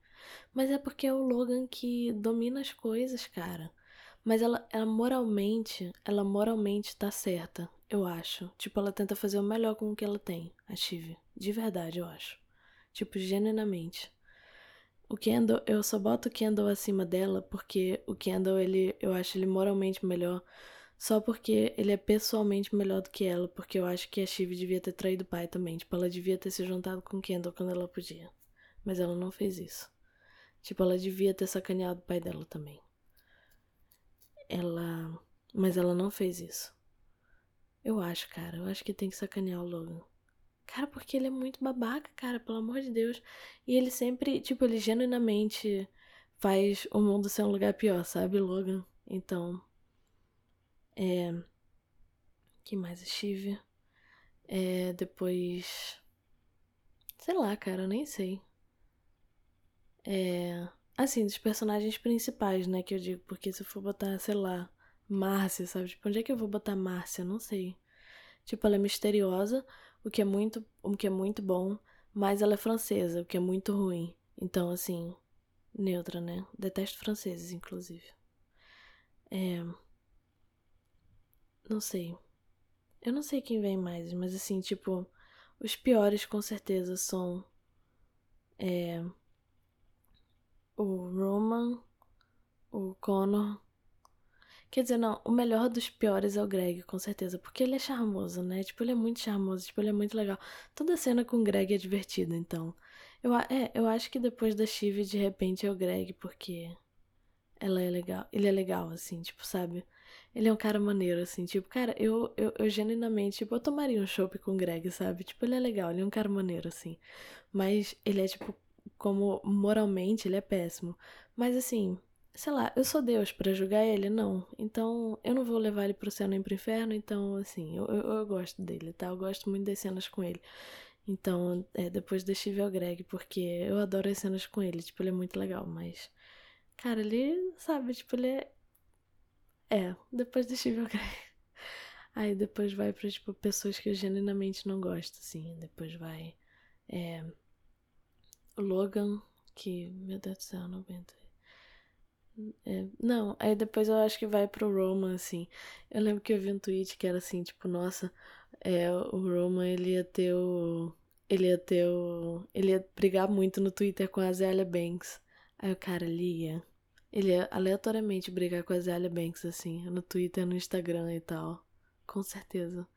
Mas é porque é o Logan que domina as coisas, cara. Mas ela, ela moralmente, ela moralmente tá certa, eu acho. Tipo, ela tenta fazer o melhor com o que ela tem, a Chive. De verdade, eu acho. Tipo, genuinamente. O Kendall, eu só boto o Kendall acima dela porque o Kendall, ele, eu acho ele moralmente melhor só porque ele é pessoalmente melhor do que ela, porque eu acho que a Shiv devia ter traído o pai também. Tipo, ela devia ter se juntado com Kendall quando ela podia. Mas ela não fez isso. Tipo, ela devia ter sacaneado o pai dela também. Ela. Mas ela não fez isso. Eu acho, cara. Eu acho que tem que sacanear o Logan. Cara, porque ele é muito babaca, cara, pelo amor de Deus. E ele sempre, tipo, ele genuinamente faz o mundo ser um lugar pior, sabe, Logan? Então, é. que mais? Estive. É, depois. Sei lá, cara, eu nem sei. É. Assim, dos personagens principais, né? Que eu digo, porque se eu for botar, sei lá, Márcia, sabe? Tipo, onde é que eu vou botar Márcia? Não sei. Tipo, ela é misteriosa, o que é muito, o que é muito bom, mas ela é francesa, o que é muito ruim. Então, assim, neutra, né? Detesto franceses, inclusive. É. Não sei. Eu não sei quem vem mais, mas assim, tipo, os piores com certeza são É. O Roman, o Connor. Quer dizer, não, o melhor dos piores é o Greg, com certeza. Porque ele é charmoso, né? Tipo, ele é muito charmoso, tipo, ele é muito legal. Toda cena com o Greg é divertida, então. Eu, é, eu acho que depois da Shiv, de repente, é o Greg, porque ela é legal. Ele é legal, assim, tipo, sabe? Ele é um cara maneiro, assim, tipo, cara, eu, eu, eu genuinamente, tipo, eu tomaria um chopp com o Greg, sabe? Tipo, ele é legal, ele é um cara maneiro, assim. Mas ele é, tipo, como moralmente, ele é péssimo. Mas, assim, sei lá, eu sou Deus para julgar ele? Não. Então, eu não vou levar ele pro céu nem pro inferno, então, assim, eu, eu, eu gosto dele, tá? Eu gosto muito das cenas com ele. Então, é, depois deixa eu ver o Greg, porque eu adoro as cenas com ele, tipo, ele é muito legal, mas. Cara, ele, sabe, tipo, ele é. É, depois deixa eu ver o Greg. Aí depois vai pra, tipo, pessoas que eu genuinamente não gosto, assim. Depois vai. É. Logan, que, meu Deus do céu, não aguento. É, não, aí depois eu acho que vai pro Roman, assim. Eu lembro que eu vi um tweet que era assim, tipo, nossa, é, o Roman ele ia ter o ele ia ter o. Ele ia brigar muito no Twitter com a Zélia Banks. Aí o cara, ele ia. Ele ia aleatoriamente brigar com a Zélia Banks, assim, no Twitter, no Instagram e tal. Com certeza.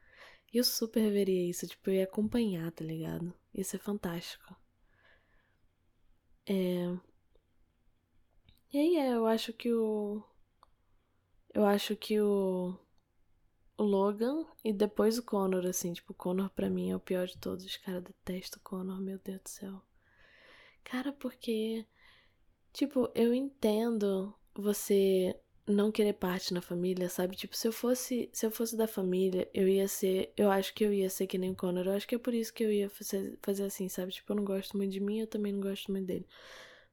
E eu super veria isso, tipo, eu ia acompanhar, tá ligado? Ia ser fantástico. É. E aí é, eu acho que o. Eu acho que o o Logan e depois o Connor, assim. Tipo, o Connor pra mim é o pior de todos. Cara, detesto o Connor, meu Deus do céu. Cara, porque. Tipo, eu entendo você não querer parte na família, sabe? Tipo, se eu fosse, se eu fosse da família, eu ia ser, eu acho que eu ia ser que nem o Connor. Eu acho que é por isso que eu ia fazer, fazer assim, sabe? Tipo, eu não gosto muito de mim, eu também não gosto muito dele.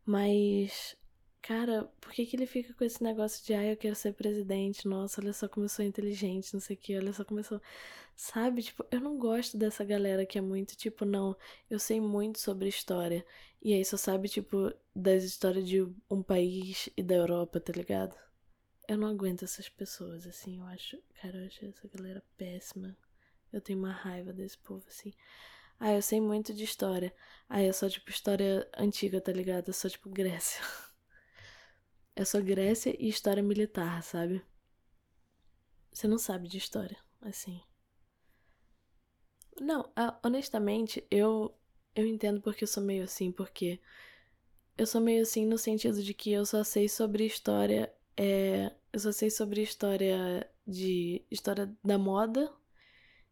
Mas Cara, por que, que ele fica com esse negócio de, ah, eu quero ser presidente? Nossa, olha só como eu sou inteligente, não sei o que, olha só como eu sou. Sabe, tipo, eu não gosto dessa galera que é muito, tipo, não, eu sei muito sobre história. E aí só sabe, tipo, das histórias de um país e da Europa, tá ligado? Eu não aguento essas pessoas, assim, eu acho, cara, eu acho essa galera péssima. Eu tenho uma raiva desse povo, assim. Ah, eu sei muito de história. Ah, é só, tipo, história antiga, tá ligado? É só, tipo, Grécia. É só Grécia e história militar, sabe? Você não sabe de história, assim. Não, honestamente, eu eu entendo porque eu sou meio assim, porque eu sou meio assim no sentido de que eu só sei sobre história, é, eu só sei sobre história de história da moda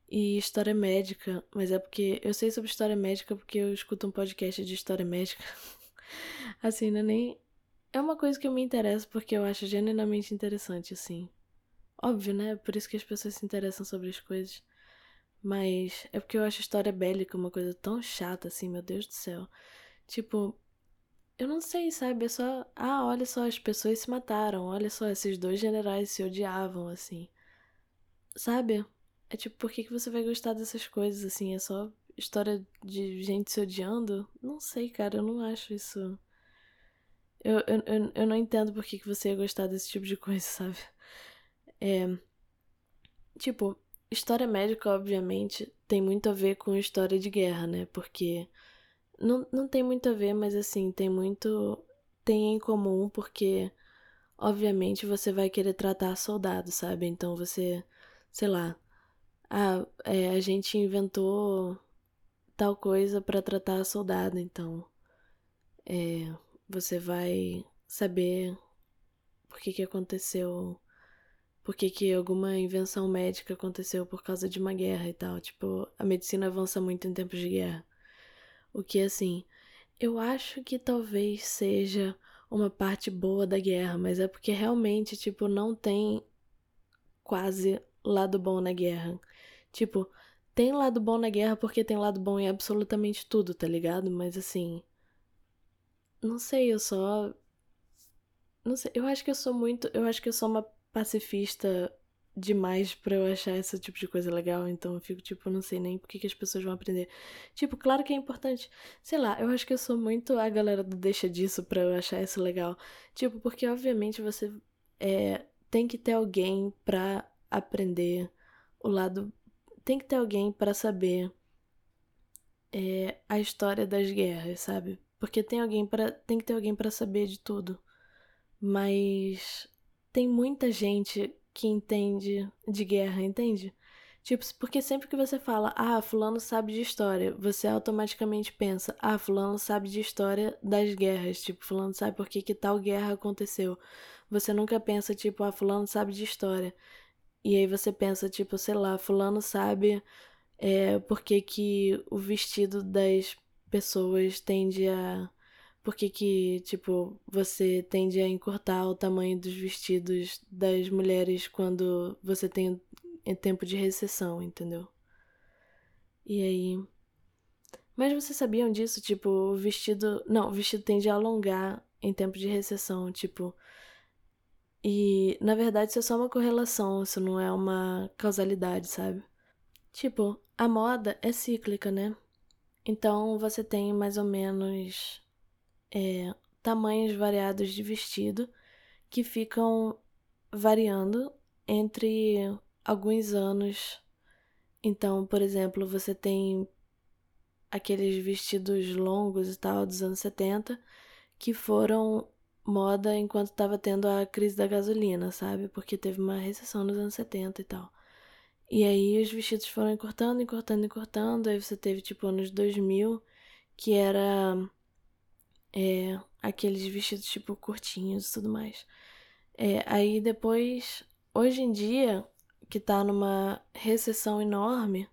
e história médica, mas é porque eu sei sobre história médica porque eu escuto um podcast de história médica. assim, não é nem é uma coisa que eu me interesso porque eu acho genuinamente interessante, assim. Óbvio, né? Por isso que as pessoas se interessam sobre as coisas. Mas é porque eu acho história bélica uma coisa tão chata, assim, meu Deus do céu. Tipo, eu não sei, sabe? É só. Ah, olha só, as pessoas se mataram. Olha só, esses dois generais se odiavam, assim. Sabe? É tipo, por que, que você vai gostar dessas coisas, assim? É só história de gente se odiando? Não sei, cara, eu não acho isso eu, eu, eu, eu não entendo por que, que você ia gostar desse tipo de coisa, sabe? É. Tipo, história médica, obviamente, tem muito a ver com história de guerra, né? Porque. Não, não tem muito a ver, mas assim, tem muito. Tem em comum, porque. Obviamente você vai querer tratar soldado, sabe? Então você. Sei lá. Ah, é, a gente inventou tal coisa para tratar soldado, então. É você vai saber por que, que aconteceu, por que, que alguma invenção médica aconteceu por causa de uma guerra e tal. Tipo, a medicina avança muito em tempos de guerra. O que, assim, eu acho que talvez seja uma parte boa da guerra, mas é porque realmente, tipo, não tem quase lado bom na guerra. Tipo, tem lado bom na guerra porque tem lado bom em absolutamente tudo, tá ligado? Mas assim, não sei, eu só. Não sei, eu acho que eu sou muito. Eu acho que eu sou uma pacifista demais para eu achar esse tipo de coisa legal, então eu fico tipo, não sei nem por que, que as pessoas vão aprender. Tipo, claro que é importante. Sei lá, eu acho que eu sou muito a galera do deixa disso pra eu achar isso legal. Tipo, porque obviamente você é, tem que ter alguém pra aprender o lado. Tem que ter alguém para saber é, a história das guerras, sabe? Porque tem alguém para tem que ter alguém para saber de tudo. Mas tem muita gente que entende de guerra, entende? Tipo, porque sempre que você fala, ah, fulano sabe de história, você automaticamente pensa, ah, fulano sabe de história das guerras, tipo, fulano sabe por que, que tal guerra aconteceu. Você nunca pensa, tipo, ah, fulano sabe de história. E aí você pensa, tipo, sei lá, fulano sabe é, por que, que o vestido das pessoas tende a. Por que, que, tipo, você tende a encurtar o tamanho dos vestidos das mulheres quando você tem em tempo de recessão, entendeu? E aí. Mas vocês sabiam disso? Tipo, o vestido. Não, o vestido tende a alongar em tempo de recessão, tipo. E na verdade isso é só uma correlação, isso não é uma causalidade, sabe? Tipo, a moda é cíclica, né? Então você tem mais ou menos é, tamanhos variados de vestido que ficam variando entre alguns anos. Então, por exemplo, você tem aqueles vestidos longos e tal dos anos 70 que foram moda enquanto estava tendo a crise da gasolina, sabe? Porque teve uma recessão nos anos 70 e tal. E aí os vestidos foram encurtando, encurtando, encurtando. Aí você teve tipo anos 2000, que era é, aqueles vestidos tipo curtinhos e tudo mais. É, aí depois, hoje em dia, que tá numa recessão enorme,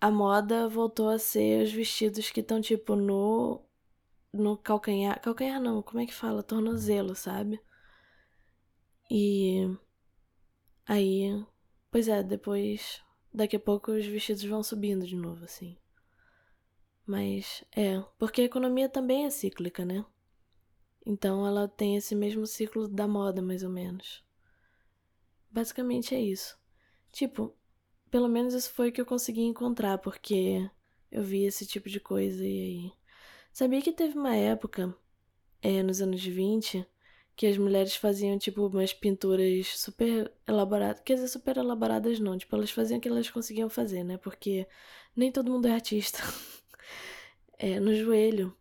a moda voltou a ser os vestidos que estão tipo no no calcanhar, calcanhar não, como é que fala? Tornozelo, sabe? E aí, pois é, depois daqui a pouco os vestidos vão subindo de novo assim. Mas é, porque a economia também é cíclica, né? Então ela tem esse mesmo ciclo da moda, mais ou menos. Basicamente é isso. Tipo, pelo menos isso foi o que eu consegui encontrar, porque eu vi esse tipo de coisa e aí. Sabia que teve uma época, é, nos anos 20, que as mulheres faziam, tipo, umas pinturas super elaboradas. Quer dizer, super elaboradas não. Tipo, elas faziam o que elas conseguiam fazer, né? Porque nem todo mundo é artista. é, no joelho.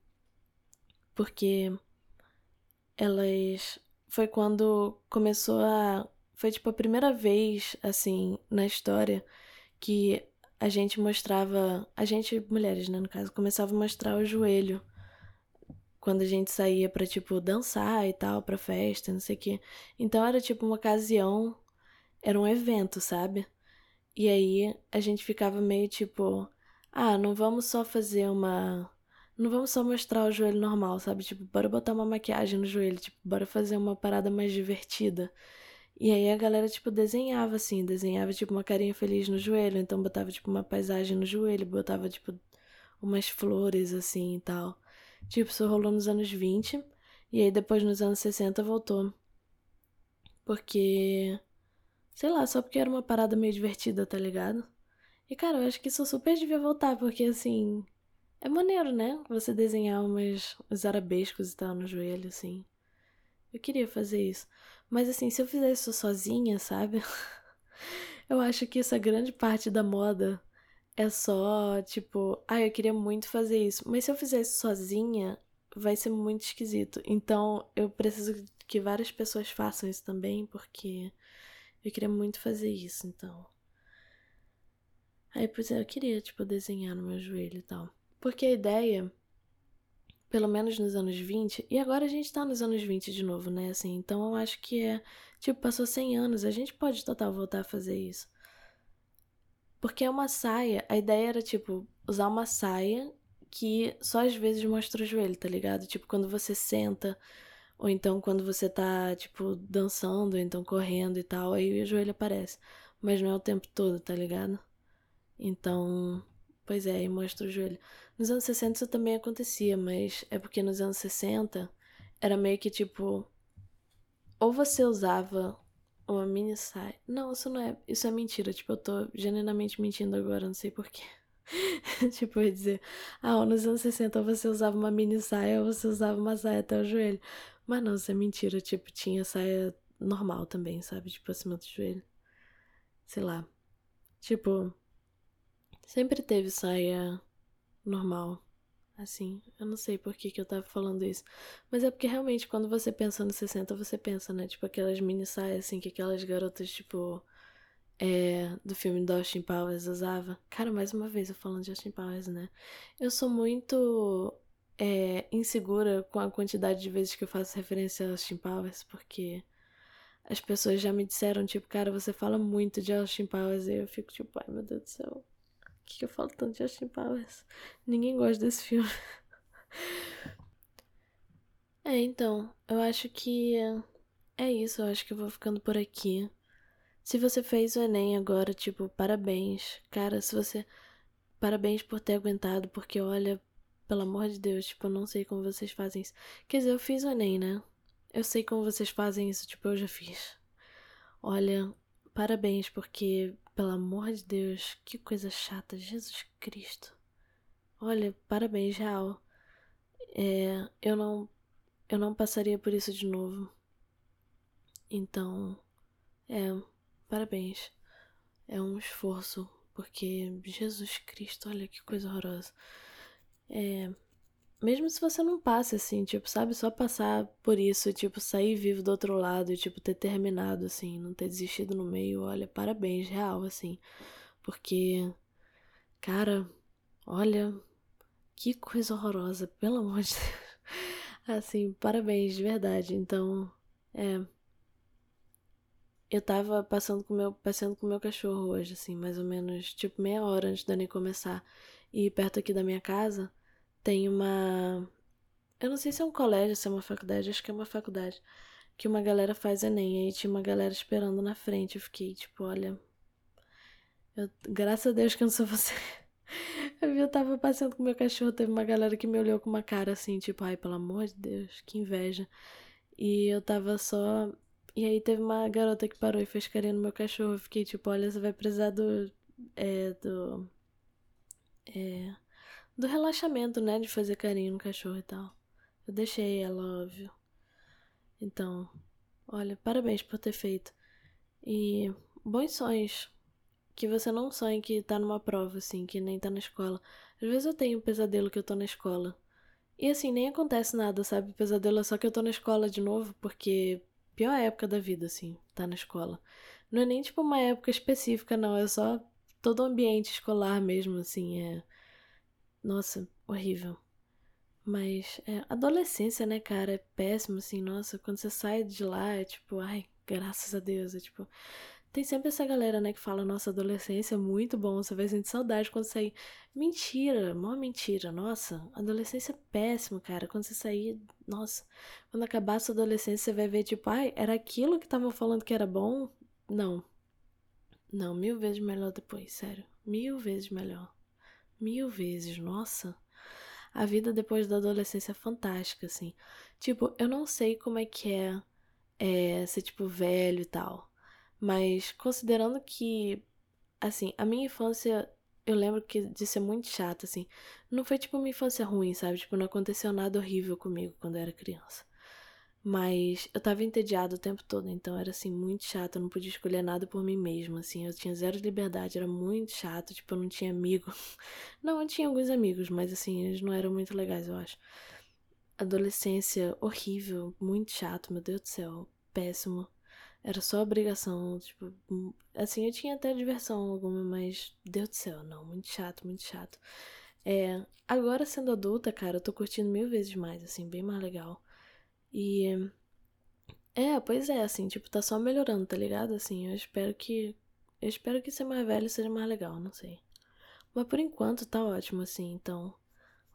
Porque elas. Foi quando começou a foi tipo a primeira vez, assim, na história que a gente mostrava. A gente, mulheres, né, no caso, começava a mostrar o joelho. Quando a gente saía pra, tipo, dançar e tal, pra festa, não sei o quê. Então era tipo uma ocasião, era um evento, sabe? E aí a gente ficava meio tipo, ah, não vamos só fazer uma. Não vamos só mostrar o joelho normal, sabe? Tipo, bora botar uma maquiagem no joelho, tipo, bora fazer uma parada mais divertida. E aí a galera, tipo, desenhava assim, desenhava, tipo, uma carinha feliz no joelho, então botava, tipo, uma paisagem no joelho, botava, tipo, umas flores, assim e tal. Tipo, isso rolou nos anos 20, e aí depois nos anos 60 voltou. Porque. Sei lá, só porque era uma parada meio divertida, tá ligado? E, cara, eu acho que isso super devia voltar, porque, assim. É maneiro, né? Você desenhar umas, uns arabescos e tal no joelho, assim. Eu queria fazer isso. Mas assim, se eu fizesse isso sozinha, sabe? eu acho que essa grande parte da moda é só, tipo, ah, eu queria muito fazer isso. Mas se eu fizesse sozinha, vai ser muito esquisito. Então, eu preciso que várias pessoas façam isso também, porque eu queria muito fazer isso, então. Aí, pois é, eu queria, tipo, desenhar no meu joelho e tal. Porque a ideia pelo menos nos anos 20, e agora a gente tá nos anos 20 de novo, né? Assim, então eu acho que é, tipo, passou 100 anos, a gente pode total voltar a fazer isso. Porque é uma saia, a ideia era, tipo, usar uma saia que só às vezes mostra o joelho, tá ligado? Tipo, quando você senta, ou então quando você tá, tipo, dançando, ou então correndo e tal, aí o joelho aparece. Mas não é o tempo todo, tá ligado? Então, pois é, mostra o joelho. Nos anos 60 isso também acontecia, mas é porque nos anos 60 era meio que tipo. Ou você usava uma mini saia. Não, isso não é. Isso é mentira. Tipo, eu tô genuinamente mentindo agora, não sei porquê. tipo, eu ia dizer, ah, nos anos 60 você usava uma mini saia ou você usava uma saia até o joelho. Mas não, isso é mentira. Tipo, tinha saia normal também, sabe? Tipo, acima do joelho. Sei lá. Tipo, sempre teve saia normal Assim, eu não sei por que, que eu tava falando isso. Mas é porque realmente, quando você pensa nos 60, você pensa, né? Tipo, aquelas mini saias, assim, que aquelas garotas, tipo. É, do filme do Austin Powers usava. Cara, mais uma vez eu falando de Austin Powers, né? Eu sou muito é, insegura com a quantidade de vezes que eu faço referência a Austin Powers, porque as pessoas já me disseram, tipo, cara, você fala muito de Austin Powers, e eu fico tipo, ai meu Deus do céu, que, eu falo tanto de Austin Powers? Ninguém gosta desse filme. é, então, eu acho que é isso, eu acho que eu vou ficando por aqui. Se você fez o Enem agora, tipo, parabéns. Cara, se você. Parabéns por ter aguentado, porque olha, pelo amor de Deus, tipo, eu não sei como vocês fazem isso. Quer dizer, eu fiz o Enem, né? Eu sei como vocês fazem isso, tipo, eu já fiz. Olha, parabéns, porque, pelo amor de Deus, que coisa chata, Jesus Cristo. Olha, parabéns, real. É, eu não. Eu não passaria por isso de novo. Então, é, parabéns. É um esforço, porque Jesus Cristo, olha que coisa horrorosa. É, mesmo se você não passe assim, tipo, sabe, só passar por isso, tipo, sair vivo do outro lado tipo, ter terminado, assim, não ter desistido no meio, olha, parabéns, real, assim. Porque, cara, olha, que coisa horrorosa, pelo amor de Deus. Assim, parabéns, de verdade. Então, é. Eu tava passando com meu, passeando com meu cachorro hoje, assim, mais ou menos, tipo, meia hora antes da nem começar. E perto aqui da minha casa tem uma. Eu não sei se é um colégio, se é uma faculdade, acho que é uma faculdade. Que uma galera faz Enem. Aí tinha uma galera esperando na frente. Eu fiquei tipo, olha. Eu... Graças a Deus que eu não sou você. Eu, tava passeando com meu cachorro, teve uma galera que me olhou com uma cara assim, tipo, ai, pelo amor de Deus, que inveja. E eu tava só. E aí teve uma garota que parou e fez carinho no meu cachorro. Eu fiquei tipo, olha, você vai precisar do. É, do. É do relaxamento, né? De fazer carinho no cachorro e tal. Eu deixei ela, óbvio. Então, olha, parabéns por ter feito. E bons sonhos. Que você não sonhe que tá numa prova, assim, que nem tá na escola. Às vezes eu tenho um pesadelo que eu tô na escola. E assim, nem acontece nada, sabe? O pesadelo é só que eu tô na escola de novo, porque pior época da vida, assim, tá na escola. Não é nem tipo uma época específica, não, é só todo o ambiente escolar mesmo, assim, é nossa, horrível. Mas é, adolescência, né, cara, é péssimo, assim, nossa, quando você sai de lá, é tipo, ai, graças a Deus, é tipo. Tem sempre essa galera, né, que fala, nossa, adolescência é muito bom, você vai sentir saudade quando sair. Mentira, mó mentira, nossa, adolescência é péssimo, cara. Quando você sair, nossa, quando acabar a sua adolescência, você vai ver, tipo, ai, era aquilo que estavam falando que era bom? Não. Não, mil vezes melhor depois, sério. Mil vezes melhor. Mil vezes, nossa. A vida depois da adolescência é fantástica, assim. Tipo, eu não sei como é que é, é ser, tipo, velho e tal. Mas considerando que, assim, a minha infância, eu lembro que de ser muito chata, assim. Não foi, tipo, uma infância ruim, sabe? Tipo, não aconteceu nada horrível comigo quando eu era criança. Mas eu tava entediado o tempo todo, então era assim, muito chato, eu não podia escolher nada por mim mesma, assim, eu tinha zero liberdade, era muito chato, tipo, eu não tinha amigo. Não, eu tinha alguns amigos, mas assim, eles não eram muito legais, eu acho. Adolescência horrível, muito chato, meu Deus do céu, péssimo. Era só obrigação, tipo, assim, eu tinha até diversão alguma, mas Deus do céu, não, muito chato, muito chato. É, agora sendo adulta, cara, eu tô curtindo mil vezes mais, assim, bem mais legal. E. É, pois é, assim, tipo, tá só melhorando, tá ligado? Assim, eu espero que. Eu espero que ser mais velho seja mais legal, não sei. Mas por enquanto tá ótimo, assim, então.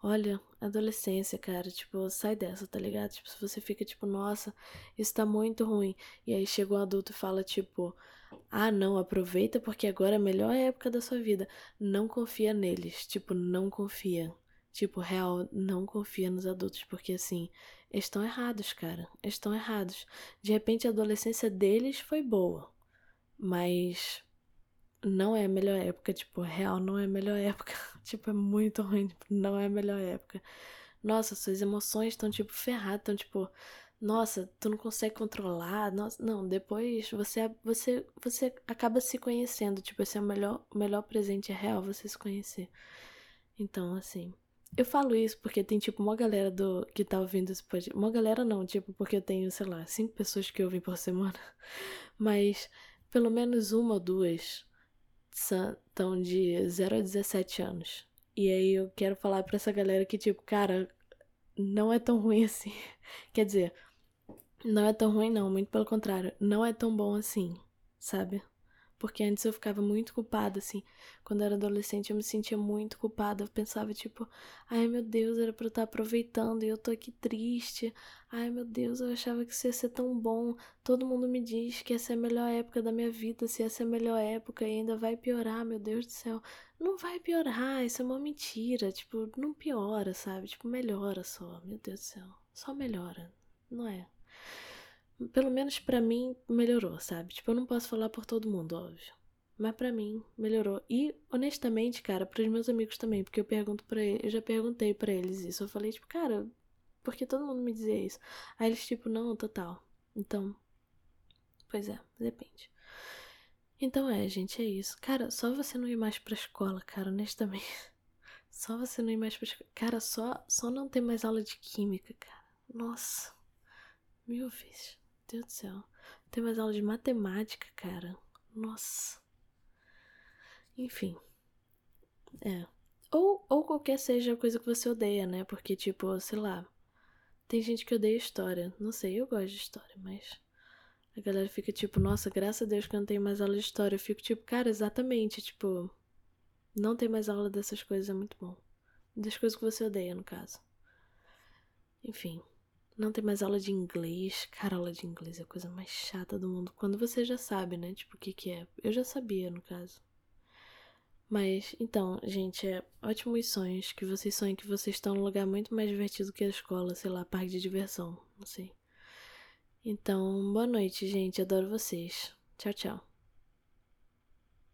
Olha, adolescência, cara, tipo, sai dessa, tá ligado? Tipo, se você fica tipo, nossa, isso tá muito ruim. E aí chega um adulto e fala, tipo, ah, não, aproveita porque agora é a melhor época da sua vida. Não confia neles, tipo, não confia. Tipo, real, não confia nos adultos, porque assim, eles estão errados, cara. Eles estão errados. De repente a adolescência deles foi boa, mas não é a melhor época, tipo, real não é a melhor época. tipo, é muito ruim, tipo, não é a melhor época. Nossa, suas emoções estão tipo ferradas, estão tipo, nossa, tu não consegue controlar. Nossa, não, depois você você você acaba se conhecendo, tipo, esse é o melhor o melhor presente é real você se conhecer. Então, assim, Eu falo isso porque tem, tipo, uma galera do que tá ouvindo esse podcast. Uma galera não, tipo, porque eu tenho, sei lá, cinco pessoas que ouvem por semana. Mas pelo menos uma ou duas estão de 0 a 17 anos. E aí eu quero falar pra essa galera que, tipo, cara, não é tão ruim assim. Quer dizer, não é tão ruim, não, muito pelo contrário. Não é tão bom assim, sabe? Porque antes eu ficava muito culpada, assim. Quando eu era adolescente, eu me sentia muito culpada. Eu pensava, tipo, ai meu Deus, era pra eu estar aproveitando e eu tô aqui triste. Ai meu Deus, eu achava que isso ia ser tão bom. Todo mundo me diz que essa é a melhor época da minha vida. Se essa é a melhor época e ainda vai piorar, meu Deus do céu. Não vai piorar, isso é uma mentira. Tipo, não piora, sabe? Tipo, melhora só. Meu Deus do céu. Só melhora, não é? Pelo menos para mim, melhorou, sabe? Tipo, eu não posso falar por todo mundo, óbvio. Mas para mim, melhorou. E, honestamente, cara, pros meus amigos também, porque eu pergunto para eles, eu já perguntei para eles isso. Eu falei, tipo, cara, porque todo mundo me dizia isso? Aí eles, tipo, não, total. Então, pois é, depende. Então é, gente, é isso. Cara, só você não ir mais pra escola, cara, honestamente. Só você não ir mais pra escola. Cara, só, só não ter mais aula de química, cara. Nossa. Mil vezes. Deus do céu. Tem mais aula de matemática, cara. Nossa. Enfim. É. Ou, ou qualquer seja a coisa que você odeia, né? Porque, tipo, sei lá. Tem gente que odeia história. Não sei, eu gosto de história, mas. A galera fica tipo, nossa, graças a Deus que eu não tenho mais aula de história. Eu fico tipo, cara, exatamente. Tipo, não ter mais aula dessas coisas é muito bom. Das coisas que você odeia, no caso. Enfim. Não tem mais aula de inglês. Cara, aula de inglês é a coisa mais chata do mundo. Quando você já sabe, né? Tipo, o que que é. Eu já sabia, no caso. Mas, então, gente, é ótimos sonhos. Que vocês sonhem que vocês estão num lugar muito mais divertido que a escola. Sei lá, parque de diversão. Não sei. Então, boa noite, gente. Adoro vocês. Tchau, tchau.